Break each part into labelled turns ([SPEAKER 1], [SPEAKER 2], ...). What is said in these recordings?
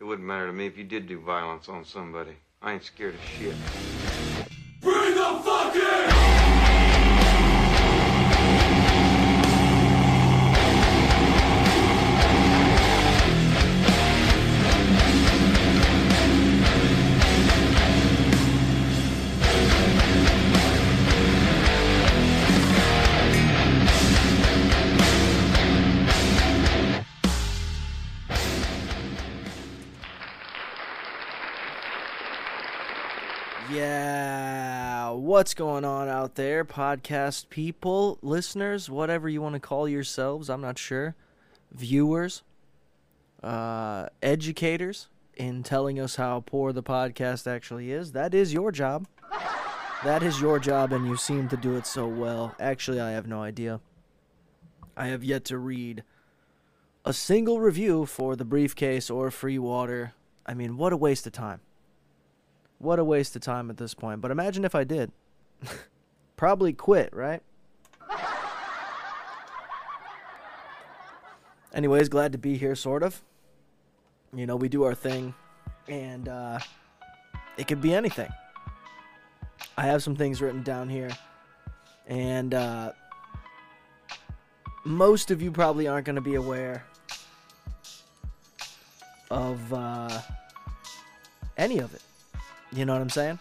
[SPEAKER 1] It wouldn't matter to me if you did do violence on somebody. I ain't scared of shit.
[SPEAKER 2] What's going on out there, podcast people, listeners, whatever you want to call yourselves, I'm not sure. Viewers, uh, educators in telling us how poor the podcast actually is. That is your job. That is your job, and you seem to do it so well. Actually, I have no idea. I have yet to read a single review for the briefcase or free water. I mean, what a waste of time. What a waste of time at this point. But imagine if I did. Probably quit, right? Anyways, glad to be here, sort of. You know, we do our thing, and uh, it could be anything. I have some things written down here, and uh, most of you probably aren't going to be aware of uh, any of it. You know what I'm saying?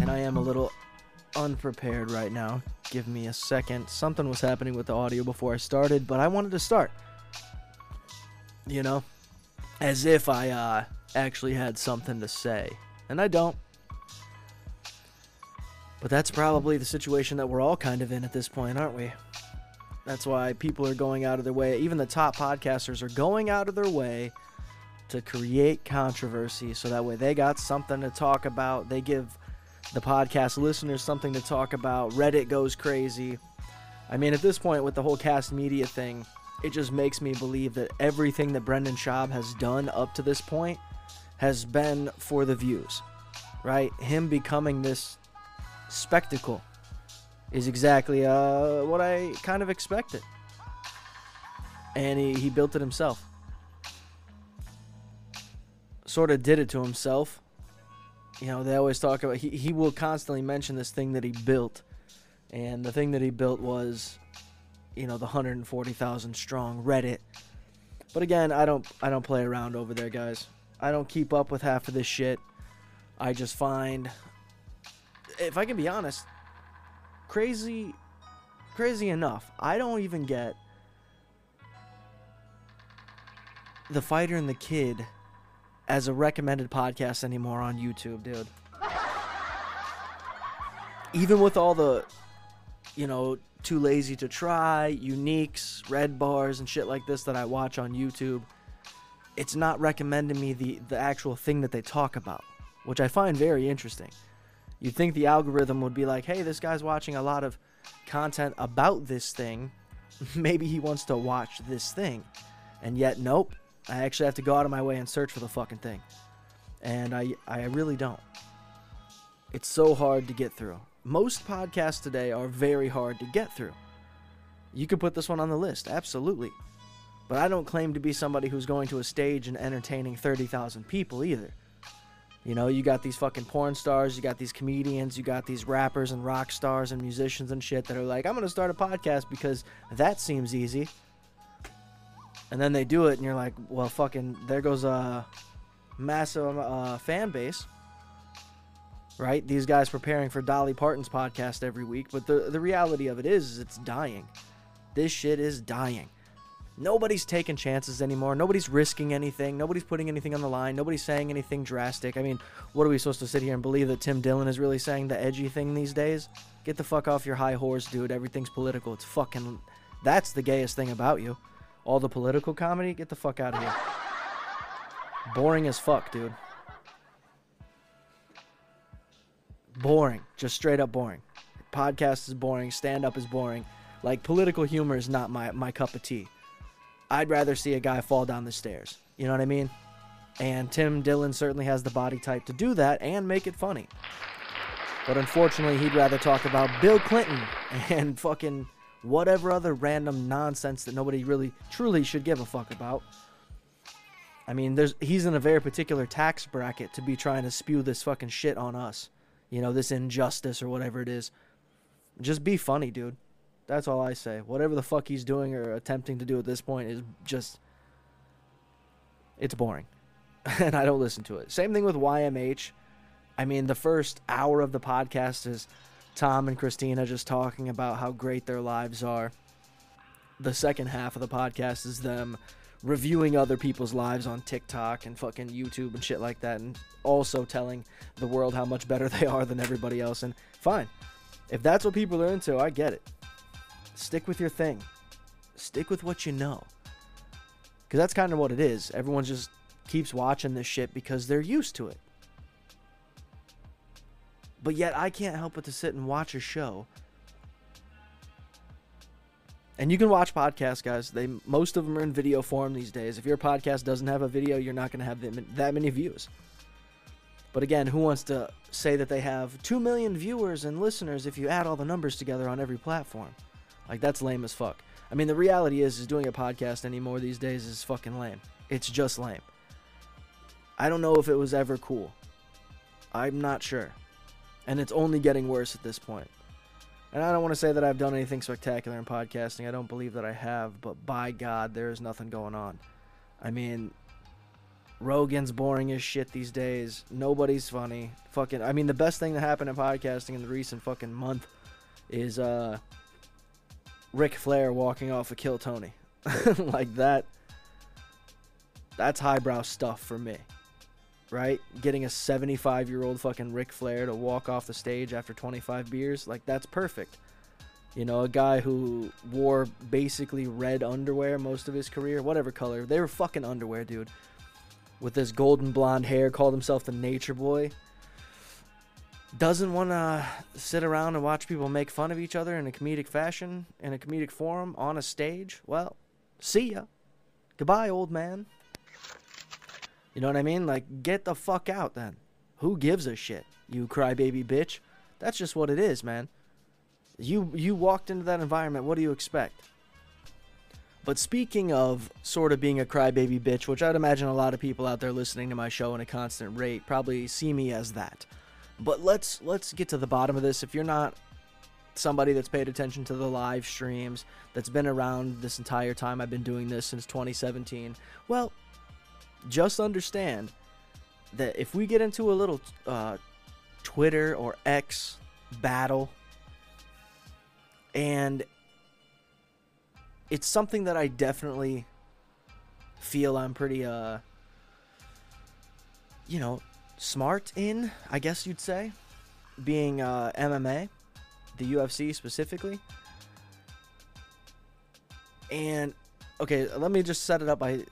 [SPEAKER 2] And I am a little unprepared right now. Give me a second. Something was happening with the audio before I started, but I wanted to start. You know? As if I uh, actually had something to say. And I don't. But that's probably the situation that we're all kind of in at this point, aren't we? That's why people are going out of their way. Even the top podcasters are going out of their way to create controversy so that way they got something to talk about. They give the podcast listeners something to talk about. Reddit goes crazy. I mean, at this point, with the whole Kast Media thing, it just makes me believe that everything that Brendan Schaub has done up to this point has been for the views, right? Him becoming this spectacle is exactly uh, what I kind of expected. And he, he built it himself sort of did it to himself. You know, they always talk about he, he will constantly mention this thing that he built. And the thing that he built was, you know, the 140,000 strong Reddit. But again, I don't I don't play around over there, guys. I don't keep up with half of this shit. I just find if I can be honest, crazy crazy enough. I don't even get the fighter and the kid as a recommended podcast anymore on YouTube, dude. Even with all the, you know, too lazy to try, uniques, red bars, and shit like this that I watch on YouTube, it's not recommending me the, the actual thing that they talk about, which I find very interesting. You'd think the algorithm would be like, hey, this guy's watching a lot of content about this thing. Maybe he wants to watch this thing. And yet, nope, I actually have to go out of my way and search for the fucking thing. And I, I really don't. It's so hard to get through. Most podcasts today are very hard to get through. You could put this one on the list, absolutely. But I don't claim to be somebody who's going to a stage and entertaining 30,000 people either. You know, you got these fucking porn stars, you got these comedians, you got these rappers and rock stars and musicians and shit that are like, I'm going to start a podcast because that seems easy and then they do it, and you're like, well, fucking, there goes a massive uh, fan base, right? These guys preparing for Dolly Parton's podcast every week, but the the reality of it is, is it's dying. This shit is dying. Nobody's taking chances anymore. Nobody's risking anything. Nobody's putting anything on the line. Nobody's saying anything drastic. I mean, what are we supposed to sit here and believe that Tim Dillon is really saying the edgy thing these days? Get the fuck off your high horse, dude. Everything's political. It's fucking. That's the gayest thing about you all the political comedy, get the fuck out of here. Boring as fuck, dude. Boring. Just straight up boring. Podcast is boring. Stand up is boring. Like, political humor is not my, my cup of tea. I'd rather see a guy fall down the stairs. You know what I mean? And Tim Dillon certainly has the body type to do that and make it funny. But unfortunately, he'd rather talk about Bill Clinton and fucking whatever other random nonsense that nobody really truly should give a fuck about. I mean, there's he's in a very particular tax bracket to be trying to spew this fucking shit on us. You know, this injustice or whatever it is. Just be funny, dude. That's all I say. Whatever the fuck he's doing or attempting to do at this point is just it's boring. and I don't listen to it. Same thing with YMH. I mean, the first hour of the podcast is Tom and Christina just talking about how great their lives are. The second half of the podcast is them reviewing other people's lives on TikTok and fucking YouTube and shit like that, and also telling the world how much better they are than everybody else. And fine, if that's what people are into, I get it. Stick with your thing, stick with what you know. Because that's kind of what it is. Everyone just keeps watching this shit because they're used to it. But yet, I can't help but to sit and watch a show. And you can watch podcasts, guys. They most of them are in video form these days. If your podcast doesn't have a video, you're not going to have that many views. But again, who wants to say that they have 2 million viewers and listeners if you add all the numbers together on every platform? Like that's lame as fuck. I mean, the reality is is doing a podcast anymore these days is fucking lame. It's just lame. I don't know if it was ever cool. I'm not sure. And it's only getting worse at this point. And I don't want to say that I've done anything spectacular in podcasting. I don't believe that I have, but by God, there is nothing going on. I mean, Rogan's boring as shit these days. Nobody's funny. Fucking, I mean, the best thing that happened in podcasting in the recent fucking month is uh, Ric Flair walking off a of Kill Tony. like that. That's highbrow stuff for me right? Getting a 75 year old fucking Ric Flair to walk off the stage after 25 beers, like that's perfect. You know, a guy who wore basically red underwear most of his career, whatever color. They were fucking underwear, dude. With this golden blonde hair, called himself the Nature Boy. Doesn't want to sit around and watch people make fun of each other in a comedic fashion, in a comedic forum, on a stage. Well, see ya. Goodbye, old man. You know what I mean? Like, get the fuck out then. Who gives a shit, you crybaby bitch? That's just what it is, man. You you walked into that environment. What do you expect? But speaking of sort of being a crybaby bitch, which I'd imagine a lot of people out there listening to my show in a constant rate probably see me as that. But let's let's get to the bottom of this. If you're not somebody that's paid attention to the live streams, that's been around this entire time I've been doing this since 2017, well, just understand that if we get into a little uh, Twitter or X battle, and it's something that I definitely feel I'm pretty, uh, you know, smart in, I guess you'd say, being uh, MMA, the UFC specifically. And okay, let me just set it up by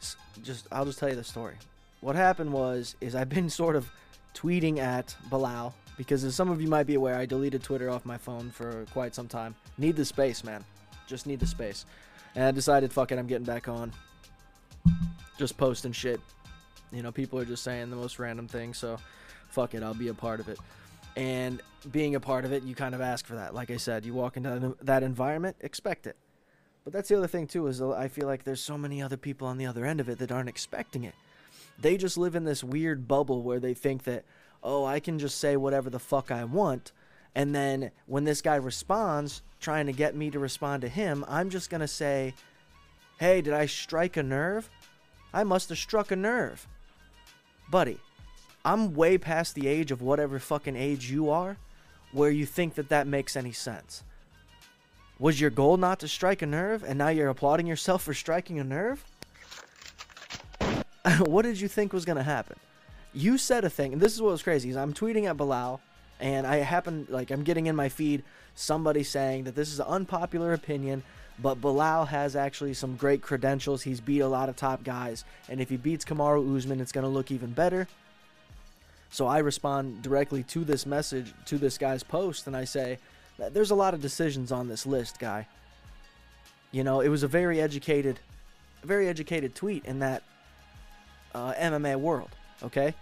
[SPEAKER 2] just I'll just tell you the story. What happened was is I've been sort of tweeting at Bilal because as some of you might be aware, I deleted Twitter off my phone for quite some time. Need the space, man. Just need the space. And I decided, fuck it, I'm getting back on. Just posting shit. You know, people are just saying the most random things, so fuck it, I'll be a part of it. And being a part of it, you kind of ask for that. Like I said, you walk into that environment, expect it. But that's the other thing too is I feel like there's so many other people on the other end of it that aren't expecting it. They just live in this weird bubble where they think that oh, I can just say whatever the fuck I want and then when this guy responds trying to get me to respond to him, I'm just going to say, "Hey, did I strike a nerve? I must have struck a nerve." Buddy, I'm way past the age of whatever fucking age you are where you think that that makes any sense. Was your goal not to strike a nerve, and now you're applauding yourself for striking a nerve? what did you think was going to happen? You said a thing, and this is what was crazy. Is I'm tweeting at Bilal, and I happen like I'm getting in my feed somebody saying that this is an unpopular opinion, but Bilal has actually some great credentials. He's beat a lot of top guys, and if he beats Kamaru Usman, it's going to look even better. So I respond directly to this message to this guy's post, and I say, there's a lot of decisions on this list, guy. You know, it was a very educated, very educated tweet in that uh, MMA world. Okay,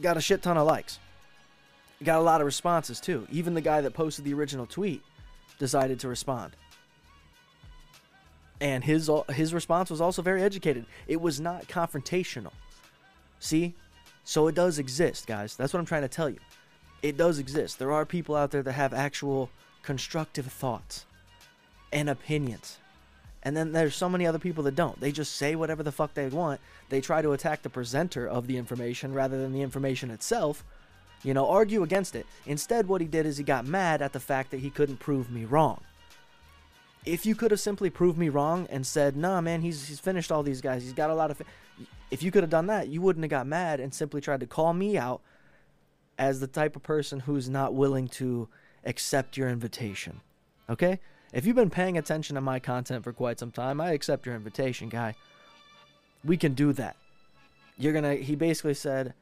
[SPEAKER 2] got a shit ton of likes. Got a lot of responses too. Even the guy that posted the original tweet decided to respond. And his his response was also very educated. It was not confrontational. See? So it does exist, guys. That's what I'm trying to tell you. It does exist. There are people out there that have actual constructive thoughts and opinions. And then there's so many other people that don't. They just say whatever the fuck they want. They try to attack the presenter of the information rather than the information itself. You know, argue against it. Instead, what he did is he got mad at the fact that he couldn't prove me wrong. If you could have simply proved me wrong and said, "Nah, man, he's he's finished all these guys. He's got a lot of," fi-. if you could have done that, you wouldn't have got mad and simply tried to call me out as the type of person who's not willing to accept your invitation. Okay? If you've been paying attention to my content for quite some time, I accept your invitation, guy. We can do that. You're gonna, he basically said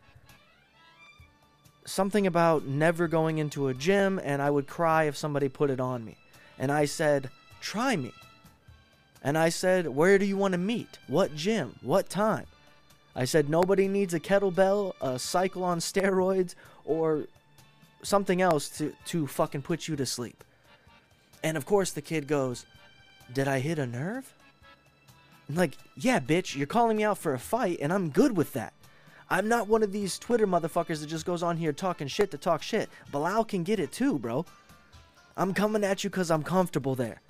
[SPEAKER 2] something about never going into a gym, and I would cry if somebody put it on me. And I said, try me. And I said, where do you want to meet? What gym? What time? I said, nobody needs a kettlebell, a cycle on steroids, or something else to, to fucking put you to sleep. And of course, the kid goes, Did I hit a nerve? I'm like, yeah, bitch, you're calling me out for a fight, and I'm good with that. I'm not one of these Twitter motherfuckers that just goes on here talking shit to talk shit. Bilal can get it too, bro. I'm coming at you because I'm comfortable there.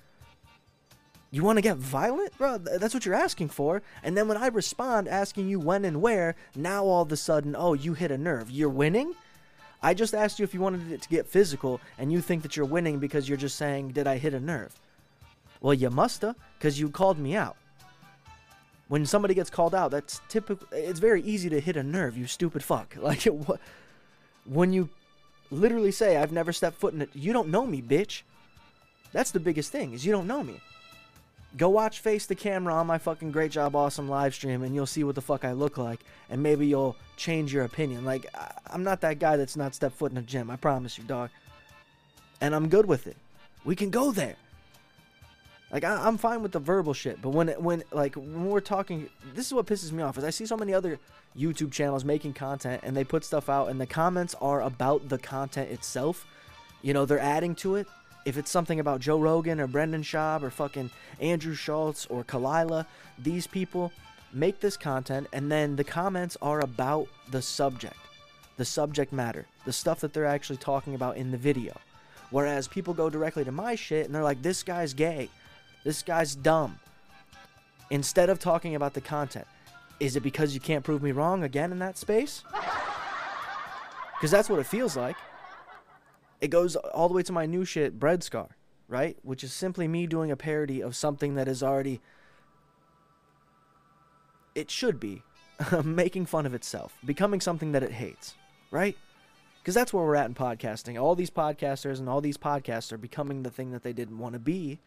[SPEAKER 2] You want to get violent? Bro, that's what you're asking for. And then when I respond asking you when and where, now all of a sudden, oh, you hit a nerve. You're winning? I just asked you if you wanted it to get physical, and you think that you're winning because you're just saying, Did I hit a nerve? Well, you musta, because you called me out. When somebody gets called out, that's typical. It's very easy to hit a nerve, you stupid fuck. Like, what? when you literally say, I've never stepped foot in it, you don't know me, bitch. That's the biggest thing, is you don't know me. Go watch Face the Camera on my fucking Great Job Awesome live stream and you'll see what the fuck I look like. And maybe you'll change your opinion. Like, I'm not that guy that's not stepped foot in a gym. I promise you, dog. And I'm good with it. We can go there. Like I, am fine with the verbal shit, but when when like when we're talking, this is what pisses me off is I see so many other YouTube channels making content and they put stuff out and the comments are about the content itself. You know, they're adding to it if it's something about Joe Rogan or Brendan Schaub or fucking Andrew Schulz or Kalila, these people make this content and then the comments are about the subject, the subject matter, the stuff that they're actually talking about in the video. Whereas people go directly to my shit and they're like, this guy's gay, this guy's dumb. Instead of talking about the content, is it because you can't prove me wrong again in that space? Because that's what it feels like. It goes all the way to my new shit, Bread Scar, right? Which is simply me doing a parody of something that is already. It should be making fun of itself, becoming something that it hates, right? Because that's where we're at in podcasting. All these podcasters and all these podcasts are becoming the thing that they didn't want to be.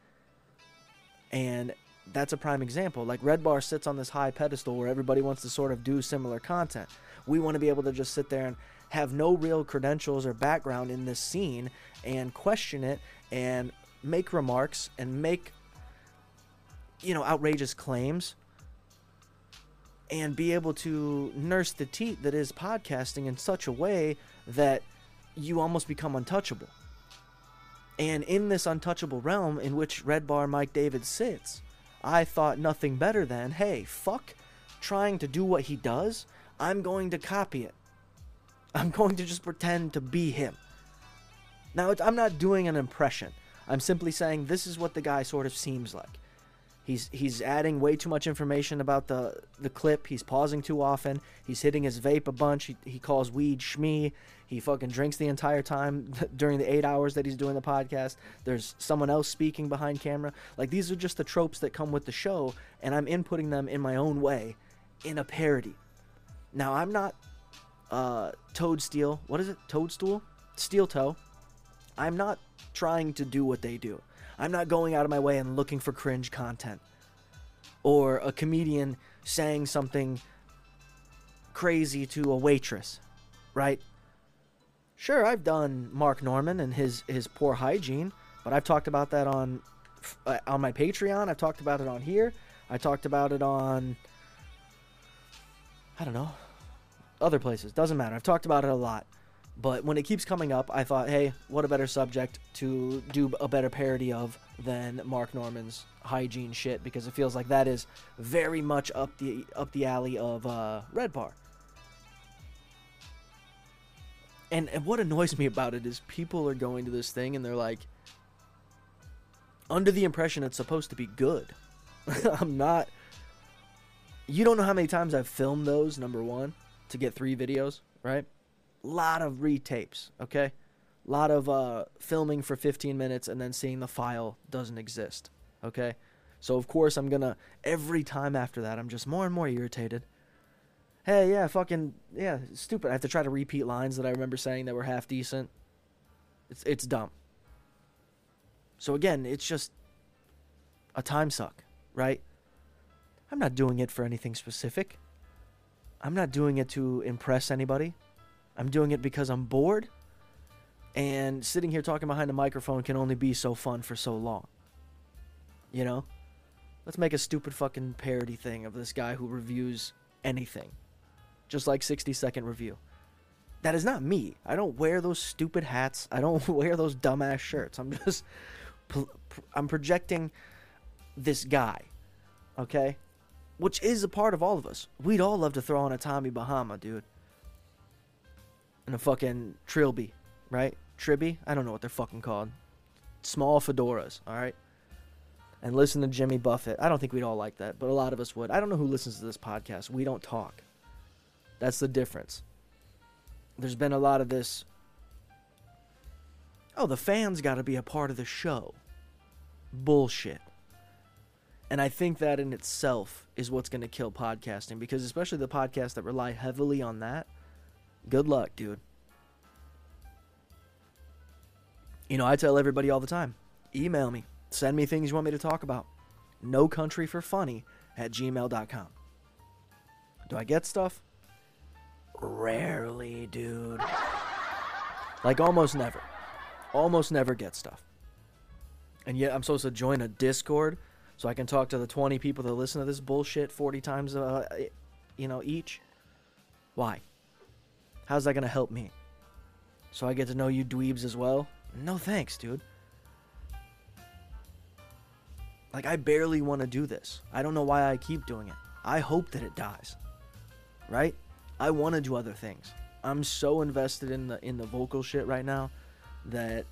[SPEAKER 2] And that's a prime example. Like Red Bar sits on this high pedestal where everybody wants to sort of do similar content. We want to be able to just sit there and have no real credentials or background in this scene and question it and make remarks and make you know outrageous claims and be able to nurse the teat that is podcasting in such a way that you almost become untouchable. And in this untouchable realm in which Red Bar Mike David sits, I thought nothing better than, hey, fuck trying to do what he does. I'm going to copy it. I'm going to just pretend to be him. Now, I'm not doing an impression. I'm simply saying this is what the guy sort of seems like. He's he's adding way too much information about the the clip. He's pausing too often. He's hitting his vape a bunch. He, he calls weed shmee. He fucking drinks the entire time during the eight hours that he's doing the podcast. There's someone else speaking behind camera. Like these are just the tropes that come with the show, and I'm inputting them in my own way, in a parody. Now I'm not uh, Toadstool. What is it? Toadstool? Steel toe. I'm not trying to do what they do. I'm not going out of my way and looking for cringe content. Or a comedian saying something crazy to a waitress, right? Sure, I've done Mark Normand and his his poor hygiene, but I've talked about that on uh, on my Patreon. I've talked about it on here. I talked about it on I don't know other places. Doesn't matter. I've talked about it a lot. But when it keeps coming up, I thought, hey, what a better subject to do a better parody of than Mark Normand's hygiene shit because it feels like that is very much up the up the alley of uh, Red Bar. And and what annoys me about it is people are going to this thing and they're like under the impression it's supposed to be good. I'm not you don't know how many times I've filmed those, number one, to get three videos, right? A lot of retapes, okay? A lot of uh, filming for 15 minutes and then seeing the file doesn't exist, okay? So, of course, I'm gonna, every time after that, I'm just more and more irritated. Hey, yeah, fucking, yeah, stupid. I have to try to repeat lines that I remember saying that were half decent. It's, it's dumb. So, again, it's just a time suck, right? I'm not doing it for anything specific. I'm not doing it to impress anybody. I'm doing it because I'm bored. And sitting here talking behind a microphone can only be so fun for so long. You know? Let's make a stupid fucking parody thing of this guy who reviews anything. Just like 60 second review. That is not me. I don't wear those stupid hats. I don't wear those dumbass shirts. I'm just I'm projecting this guy. Okay? Which is a part of all of us. We'd all love to throw on a Tommy Bahama, dude and a fucking trilby, right? Tribby? I don't know what they're fucking called. Small fedoras, all right? And listen to Jimmy Buffett. I don't think we'd all like that, but a lot of us would. I don't know who listens to this podcast. We don't talk. That's the difference. There's been a lot of this. Oh, the fans got to be a part of the show. Bullshit. And I think that in itself is what's going to kill podcasting because, especially the podcasts that rely heavily on that, Good luck, dude. You know, I tell everybody all the time email me, send me things you want me to talk about. No country for funny at gmail.com. Do I get stuff? Rarely, dude. Like almost never. Almost never get stuff. And yet I'm supposed to join a Discord so I can talk to the 20 people that listen to this bullshit 40 times uh, you know each. Why? How's that gonna help me? So I get to know you dweebs as well? No thanks, dude. Like I barely want to do this. I don't know why I keep doing it. I hope that it dies. Right? I want to do other things. I'm so invested in the in the vocal shit right now that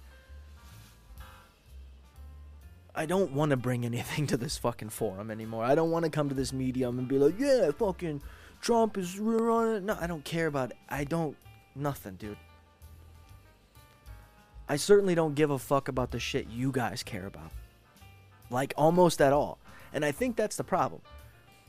[SPEAKER 2] I don't want to bring anything to this fucking forum anymore. I don't want to come to this medium and be like, "Yeah, fucking Trump is running. No, I don't care about it. I don't. Nothing, dude. I certainly don't give a fuck about the shit you guys care about. Like, almost at all. And I think that's the problem.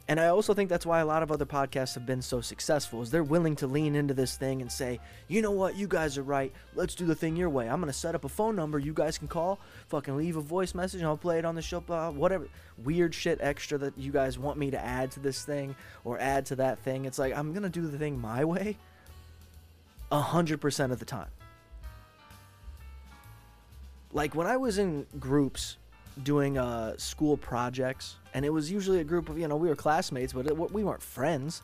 [SPEAKER 2] And I also think that's why a lot of other podcasts have been so successful is they're willing to lean into this thing and say, "You know what? You guys are right. Let's do the thing your way. I'm going to set up a phone number you guys can call, fucking leave a voice message and I'll play it on the show, blah, whatever weird shit extra that you guys want me to add to this thing or add to that thing. It's like I'm going to do the thing my way 100% of the time. Like when I was in groups doing uh, school projects, and it was usually a group of, you know, we were classmates, but it, we weren't friends.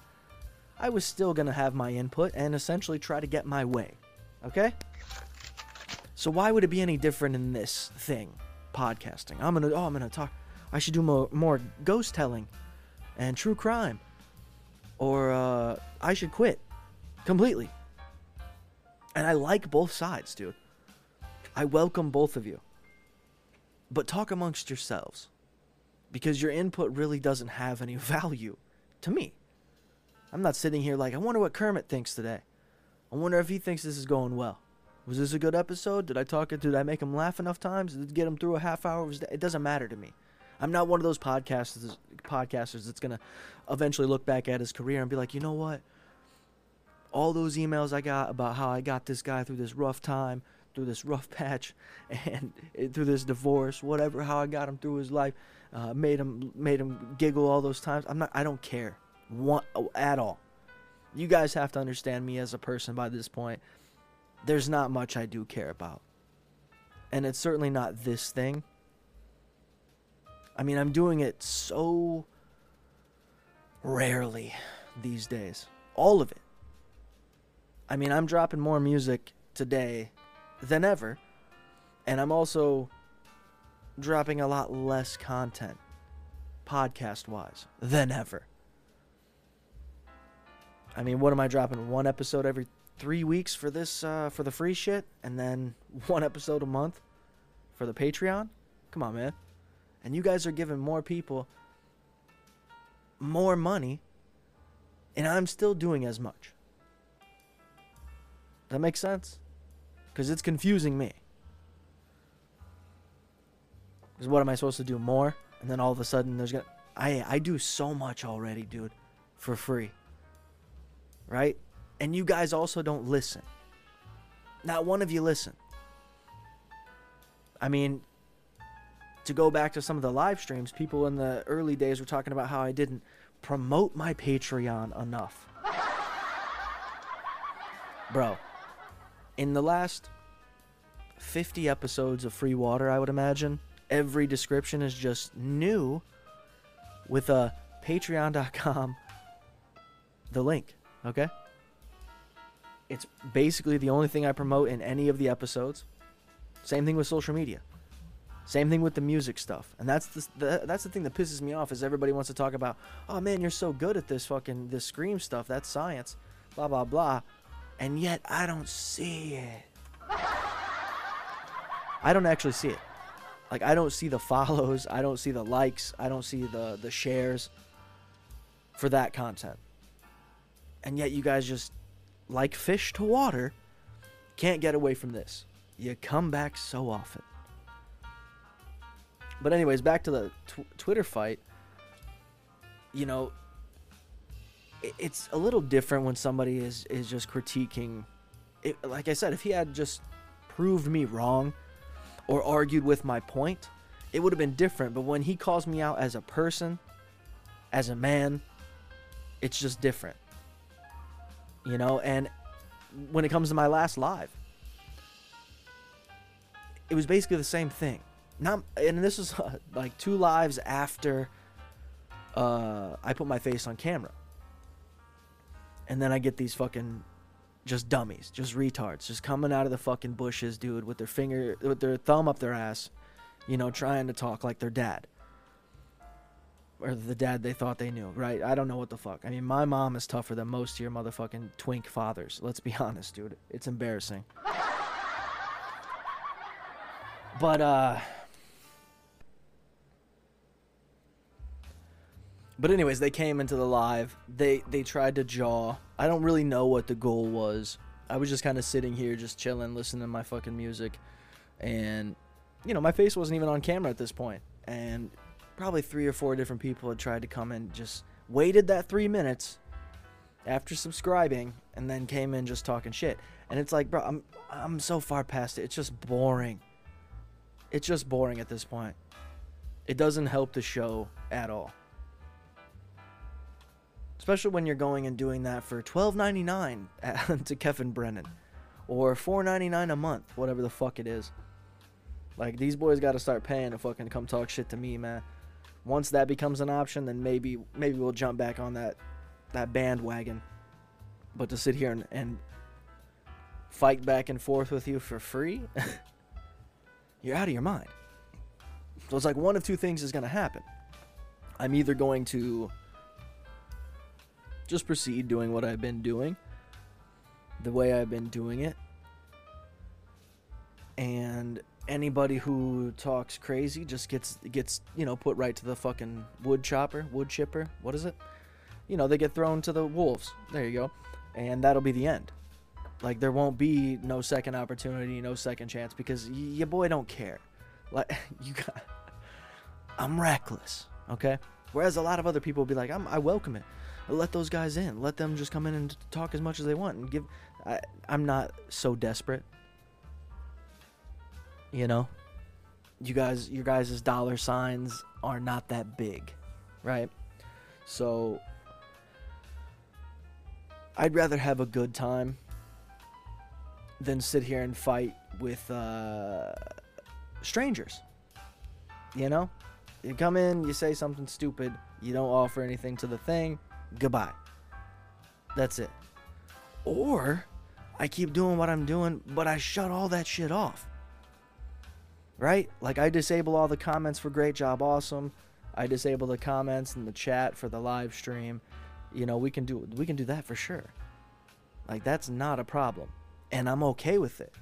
[SPEAKER 2] I was still to have my input and essentially try to get my way. Okay? So why would it be any different in this thing, podcasting? I'm to, oh, I'm to talk. I should do more, more ghost telling and true crime. Or uh, I should quit completely. And I like both sides, dude. I welcome both of you but talk amongst yourselves because your input really doesn't have any value to me. I'm not sitting here like, I wonder what Kermit thinks today. I wonder if he thinks this is going well. Was this a good episode? Did I talk? Did I make him laugh enough times? Did it get him through a half hour? It doesn't matter to me. I'm not one of those podcasters podcasters that's gonna eventually look back at his career and be like, you know what? All those emails I got about how I got this guy through this rough time, through this rough patch and eh, through this divorce, whatever, how I got him through his life, uh, made him made him giggle all those times. I'm not. I don't care, one at all. You guys have to understand me as a person by this point. There's not much I do care about, and it's certainly not this thing. I mean, I'm doing it so rarely these days. All of it. I mean, I'm dropping more music today than ever. And I'm also dropping a lot less content podcast wise than ever. I mean, what am I dropping? One episode every three weeks for this uh, for the free shit, and then one episode a month for the Patreon. Come on, man. And you guys are giving more people more money, and I'm still doing as much. That makes sense? Because it's confusing me. Because what am I supposed to do more? And then all of a sudden there's gonna I I do so much already, dude, for free. Right? And you guys also don't listen. Not one of you listen. I mean, to go back to some of the live streams, people in the early days were talking about how I didn't promote my Patreon enough. Bro, in the last 50 episodes of Free Water, I would imagine, every description is just new with a patreon.com the link, okay? It's basically the only thing I promote in any of the episodes. Same thing with social media. Same thing with the music stuff, and that's the, the that's the thing that pisses me off is everybody wants to talk about, oh man, you're so good at this fucking this scream stuff. That's science, blah blah blah, and yet I don't see it. I don't actually see it. Like I don't see the follows, I don't see the likes, I don't see the the shares for that content, and yet you guys just like fish to water, can't get away from this. You come back so often. But anyways, back to the tw- Twitter fight. You know, it, it's a little different when somebody is is just critiquing. It, like I said, if he had just proved me wrong or argued with my point, it would have been different. But when he calls me out as a person, as a man, it's just different. You know, and when it comes to my last live, it was basically the same thing not and this was uh, like two lives after uh, I put my face on camera. And then I get these fucking just dummies, just retards, just coming out of the fucking bushes, dude, with their finger with their thumb up their ass, you know, trying to talk like their dad. Or the dad they thought they knew, right? I don't know what the fuck. I mean, my mom is tougher than most of your motherfucking twink fathers. Let's be honest, dude. It's embarrassing. but uh But anyways, they came into the live. They they tried to jaw. I don't really know what the goal was. I was just kind of sitting here, just chilling, listening to my fucking music, and you know, my face wasn't even on camera at this point. And probably three or four different people had tried to come in, just waited that three minutes after subscribing, and then came in just talking shit. And it's like, bro, I'm I'm so far past it. It's just boring. It's just boring at this point. It doesn't help the show at all especially when you're going and doing that for $12.99 to Kevin Brennan or $4.99 a month, whatever the fuck it is. Like these boys got to start paying to fucking come talk shit to me, man. Once that becomes an option, then maybe maybe we'll jump back on that that bandwagon. But to sit here and, and fight back and forth with you for free, you're out of your mind. So it's like one of two things is going to happen. I'm either going to just proceed doing what I've been doing the way I've been doing it. And anybody who talks crazy just gets gets, you know, put right to the fucking wood chopper, wood chipper, what is it? You know, they get thrown to the wolves. There you go. And that'll be the end. Like there won't be no second opportunity, no second chance because y- your boy don't care. Like you got I'm reckless, okay? Whereas a lot of other people will be like, I'm, I welcome it let those guys in. Let them just come in and talk as much as they want and give. I, I'm not so desperate. You know, you guys, your guys' dollar signs are not that big, right? So I'd rather have a good time than sit here and fight with uh, strangers. You know, you come in, you say something stupid, you don't offer anything to the thing, goodbye. That's it. Or I keep doing what I'm doing, but I shut all that shit off. Right? Like I disable all the comments for great job, awesome. I disable the comments in the chat for the live stream. You know, we can do we can do that for sure. Like that's not a problem, and I'm okay with it.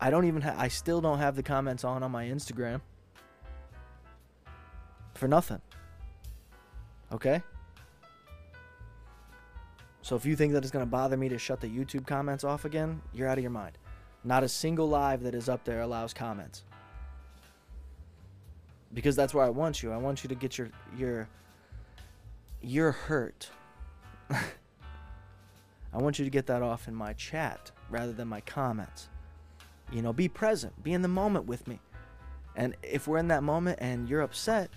[SPEAKER 2] I don't even ha- I still don't have the comments on on my Instagram. For nothing. Okay? So if you think that it's going to bother me to shut the YouTube comments off again, you're out of your mind. Not a single live that is up there allows comments. Because that's where I want you. I want you to get your your your hurt. I want you to get that off in my chat rather than my comments. You know, be present, be in the moment with me. And if we're in that moment and you're upset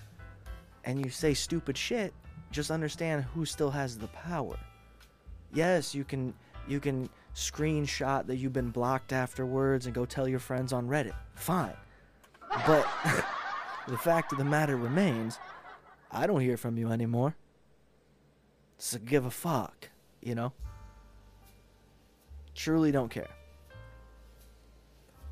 [SPEAKER 2] and you say stupid shit, just understand who still has the power. Yes, you can you can screenshot that you've been blocked afterwards and go tell your friends on Reddit. Fine. But the fact of the matter remains, I don't hear from you anymore. So give a fuck, you know? Truly don't care.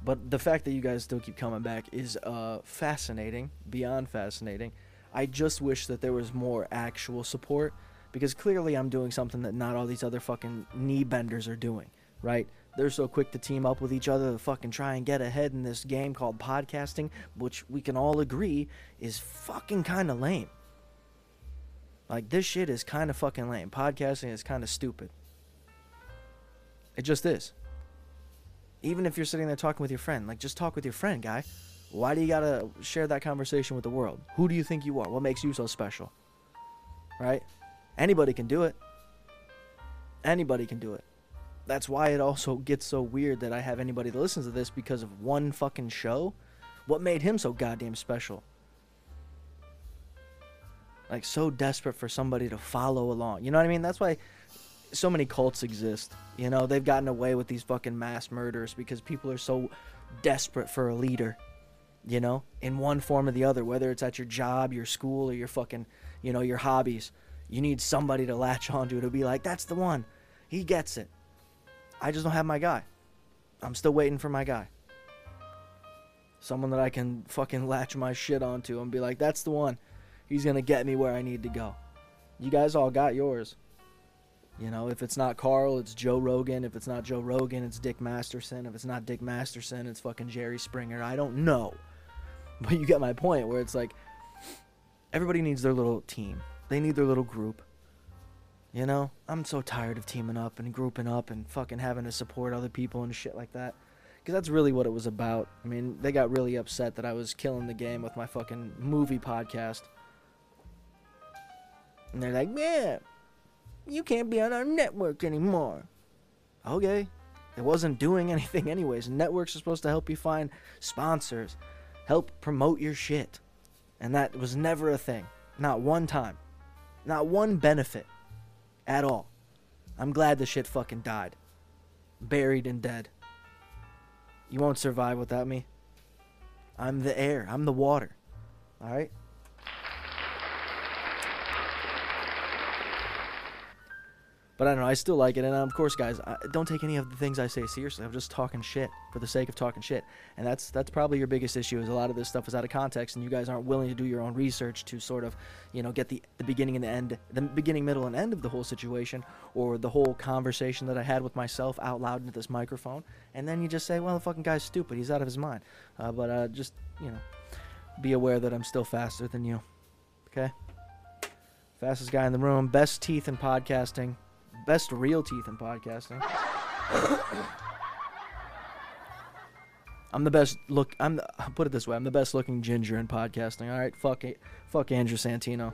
[SPEAKER 2] But the fact that you guys still keep coming back is uh, fascinating, beyond fascinating. I just wish that there was more actual support because clearly I'm doing something that not all these other fucking knee benders are doing, right? They're so quick to team up with each other to fucking try and get ahead in this game called podcasting, which we can all agree is fucking kind of lame. Like, this shit is kind of fucking lame. Podcasting is kind of stupid. It just is. Even if you're sitting there talking with your friend, like, just talk with your friend, guy. Why do you gotta share that conversation with the world? Who do you think you are? What makes you so special? Right? Anybody can do it. Anybody can do it. That's why it also gets so weird that I have anybody that listens to this because of one fucking show. What made him so goddamn special? Like so desperate for somebody to follow along. You know what I mean? That's why so many cults exist. You know, they've gotten away with these fucking mass murders because people are so desperate for a leader. You know, in one form or the other, whether it's at your job, your school, or your fucking, you know, your hobbies. You need somebody to latch onto to be like, that's the one. He gets it. I just don't have my guy. I'm still waiting for my guy. Someone that I can fucking latch my shit onto and be like, that's the one. He's gonna get me where I need to go. You guys all got yours. You know, if it's not Carl, it's Joe Rogan. If it's not Joe Rogan, it's Dick Masterson. If it's not Dick Masterson, it's fucking Jerry Springer. I don't know. But you get my point where it's like everybody needs their little team. They need their little group. You know, I'm so tired of teaming up and grouping up and fucking having to support other people and shit like that. Because that's really what it was about. I mean, they got really upset that I was killing the game with my fucking movie podcast. And they're like, man, you can't be on our network anymore. Okay. It wasn't doing anything, anyways. Networks are supposed to help you find sponsors, help promote your shit. And that was never a thing. Not one time. Not one benefit at all. I'm glad the shit fucking died. Buried and dead. You won't survive without me. I'm the air. I'm the water. Alright? But I don't know. I still like it, and of course, guys, I, don't take any of the things I say seriously. I'm just talking shit for the sake of talking shit, and that's that's probably your biggest issue. Is a lot of this stuff is out of context, and you guys aren't willing to do your own research to sort of, you know, get the the beginning and the end, the beginning, middle, and end of the whole situation, or the whole conversation that I had with myself out loud into this microphone, and then you just say, "Well, the fucking guy's stupid. He's out of his mind." Uh, but uh, just you know, be aware that I'm still faster than you. Okay. Fastest guy in the room, best teeth in podcasting, best real teeth in podcasting. I'm the best look. I'm the, I'll put it this way. I'm the best looking ginger in podcasting. All right, fuck it. Fuck Andrew Santino.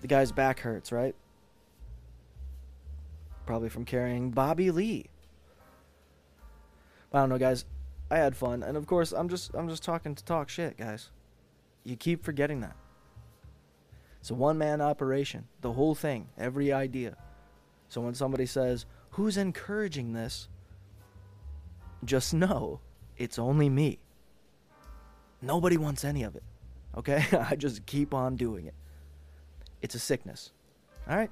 [SPEAKER 2] The guy's back hurts, right? Probably from carrying Bobby Lee. I don't know, guys. I had fun, and of course, I'm just I'm just talking to talk shit, guys. You keep forgetting that. It's a one man operation, the whole thing, every idea. So when somebody says, Who's encouraging this? Just know it's only me. Nobody wants any of it. Okay? I just keep on doing it. It's a sickness. All right?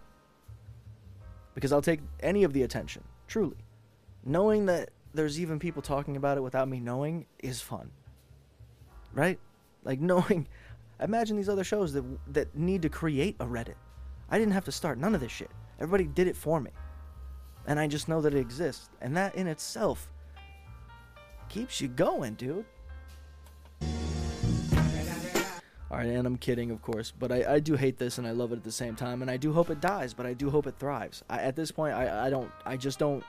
[SPEAKER 2] Because I'll take any of the attention, truly. Knowing that there's even people talking about it without me knowing is fun. Right? Like knowing imagine these other shows that that need to create a Reddit. I didn't have to start none of this shit. Everybody did it for me. And I just know that it exists. And that in itself keeps you going, dude. Alright, and I'm kidding, of course, but I, I do hate this and I love it at the same time, and I do hope it dies, but I do hope it thrives. I, at this point, I, I don't, I just don't.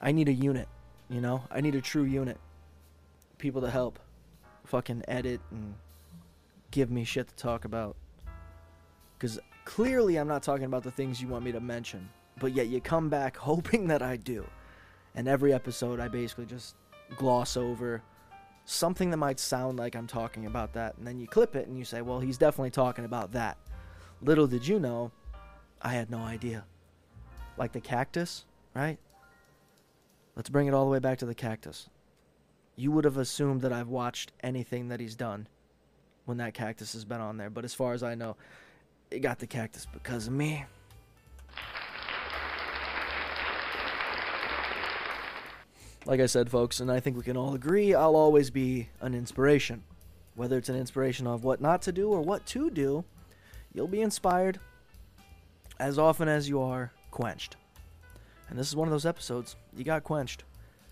[SPEAKER 2] I need a unit, you know? I need a true unit. People to help fucking edit and give me shit to talk about. Because clearly I'm not talking about the things you want me to mention, but yet you come back hoping that I do. And every episode, I basically just gloss over something that might sound like I'm talking about that, and then you clip it and you say, well, he's definitely talking about that. Little did you know, I had no idea. Like the cactus, right? Let's bring it all the way back to the cactus. You would have assumed that I've watched anything that he's done when that cactus has been on there, but as far as I know, it got the cactus because of me. Like I said, folks, and I think we can all agree, I'll always be an inspiration. Whether it's an inspiration of what not to do or what to do, you'll be inspired as often as you are quenched. And this is one of those episodes. You got quenched.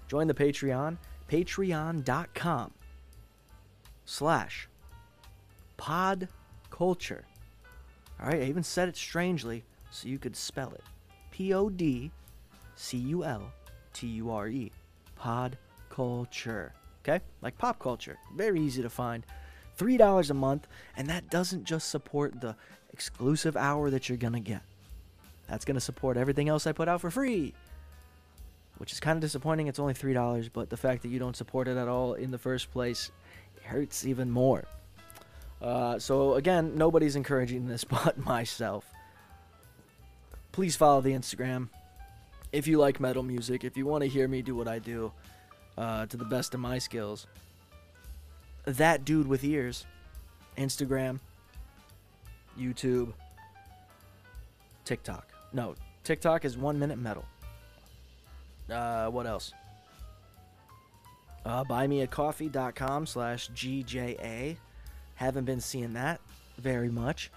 [SPEAKER 2] Join the Patreon, patreon.com slash pod culture. All right, I even said it strangely so you could spell it. P O D C U L T U R E. Pod culture. Okay? Like pop culture. Very easy to find. $3 a month, and that doesn't just support the exclusive hour that you're going to get. That's going to support everything else I put out for free. Which is kind of disappointing. It's only $3, but the fact that you don't support it at all in the first place hurts even more. Uh, so, again, nobody's encouraging this but myself. Please follow the Instagram. If you like metal music, if you want to hear me do what I do uh, to the best of my skills, that dude with ears, Instagram, YouTube, TikTok. No, TikTok is one minute metal. Uh, what else? Uh, buymeacoffee.com slash GJA. Haven't been seeing that very much,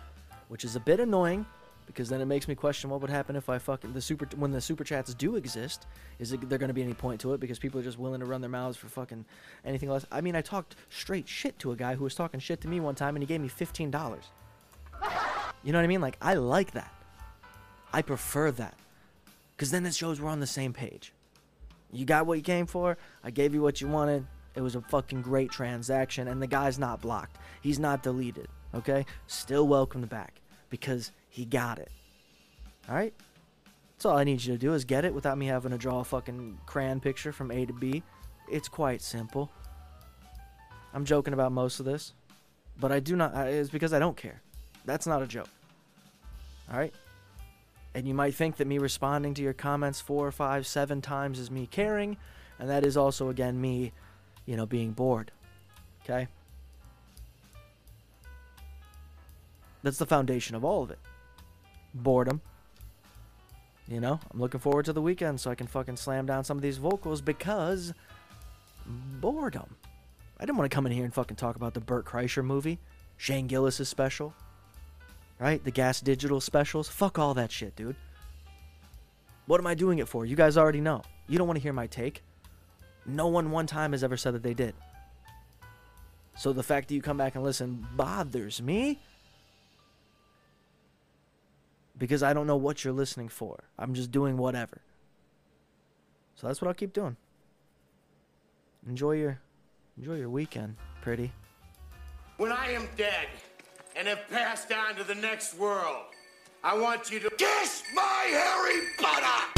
[SPEAKER 2] which is a bit annoying because then it makes me question what would happen if I fucking the super when the super chats do exist. Is it, there going to be any point to it because people are just willing to run their mouths for fucking anything less? I mean, I talked straight shit to a guy who was talking shit to me one time and he gave me fifteen dollars. You know what I mean? Like I like that. I prefer that because then it shows we're on the same page. You got what you came for. I gave you what you wanted. It was a fucking great transaction, and the guy's not blocked. He's not deleted. Okay, still welcomed back because he got it. All right. That's all I need you to do is get it without me having to draw a fucking crayon picture from A to B. It's quite simple. I'm joking about most of this, but I do not. It's because I don't care. That's not a joke. All right. And you might think that me responding to your comments four, five, seven times is me caring, and that is also again me, you know, being bored. Okay. That's the foundation of all of it. Boredom. You know, I'm looking forward to the weekend so I can fucking slam down some of these vocals because boredom. I didn't want to come in here and fucking talk about the Bert Kreischer movie, Shane Gillis' special, right? The Gas Digital specials. Fuck all that shit, dude. What am I doing it for? You guys already know. You don't want to hear my take. No one one time has ever said that they did. So the fact that you come back and listen bothers me because I don't know what you're listening for. I'm just doing whatever. So that's what I'll keep doing. Enjoy your enjoy your weekend, pretty.
[SPEAKER 3] When I am dead and have passed on to the next world, I want you to kiss my hairy butter!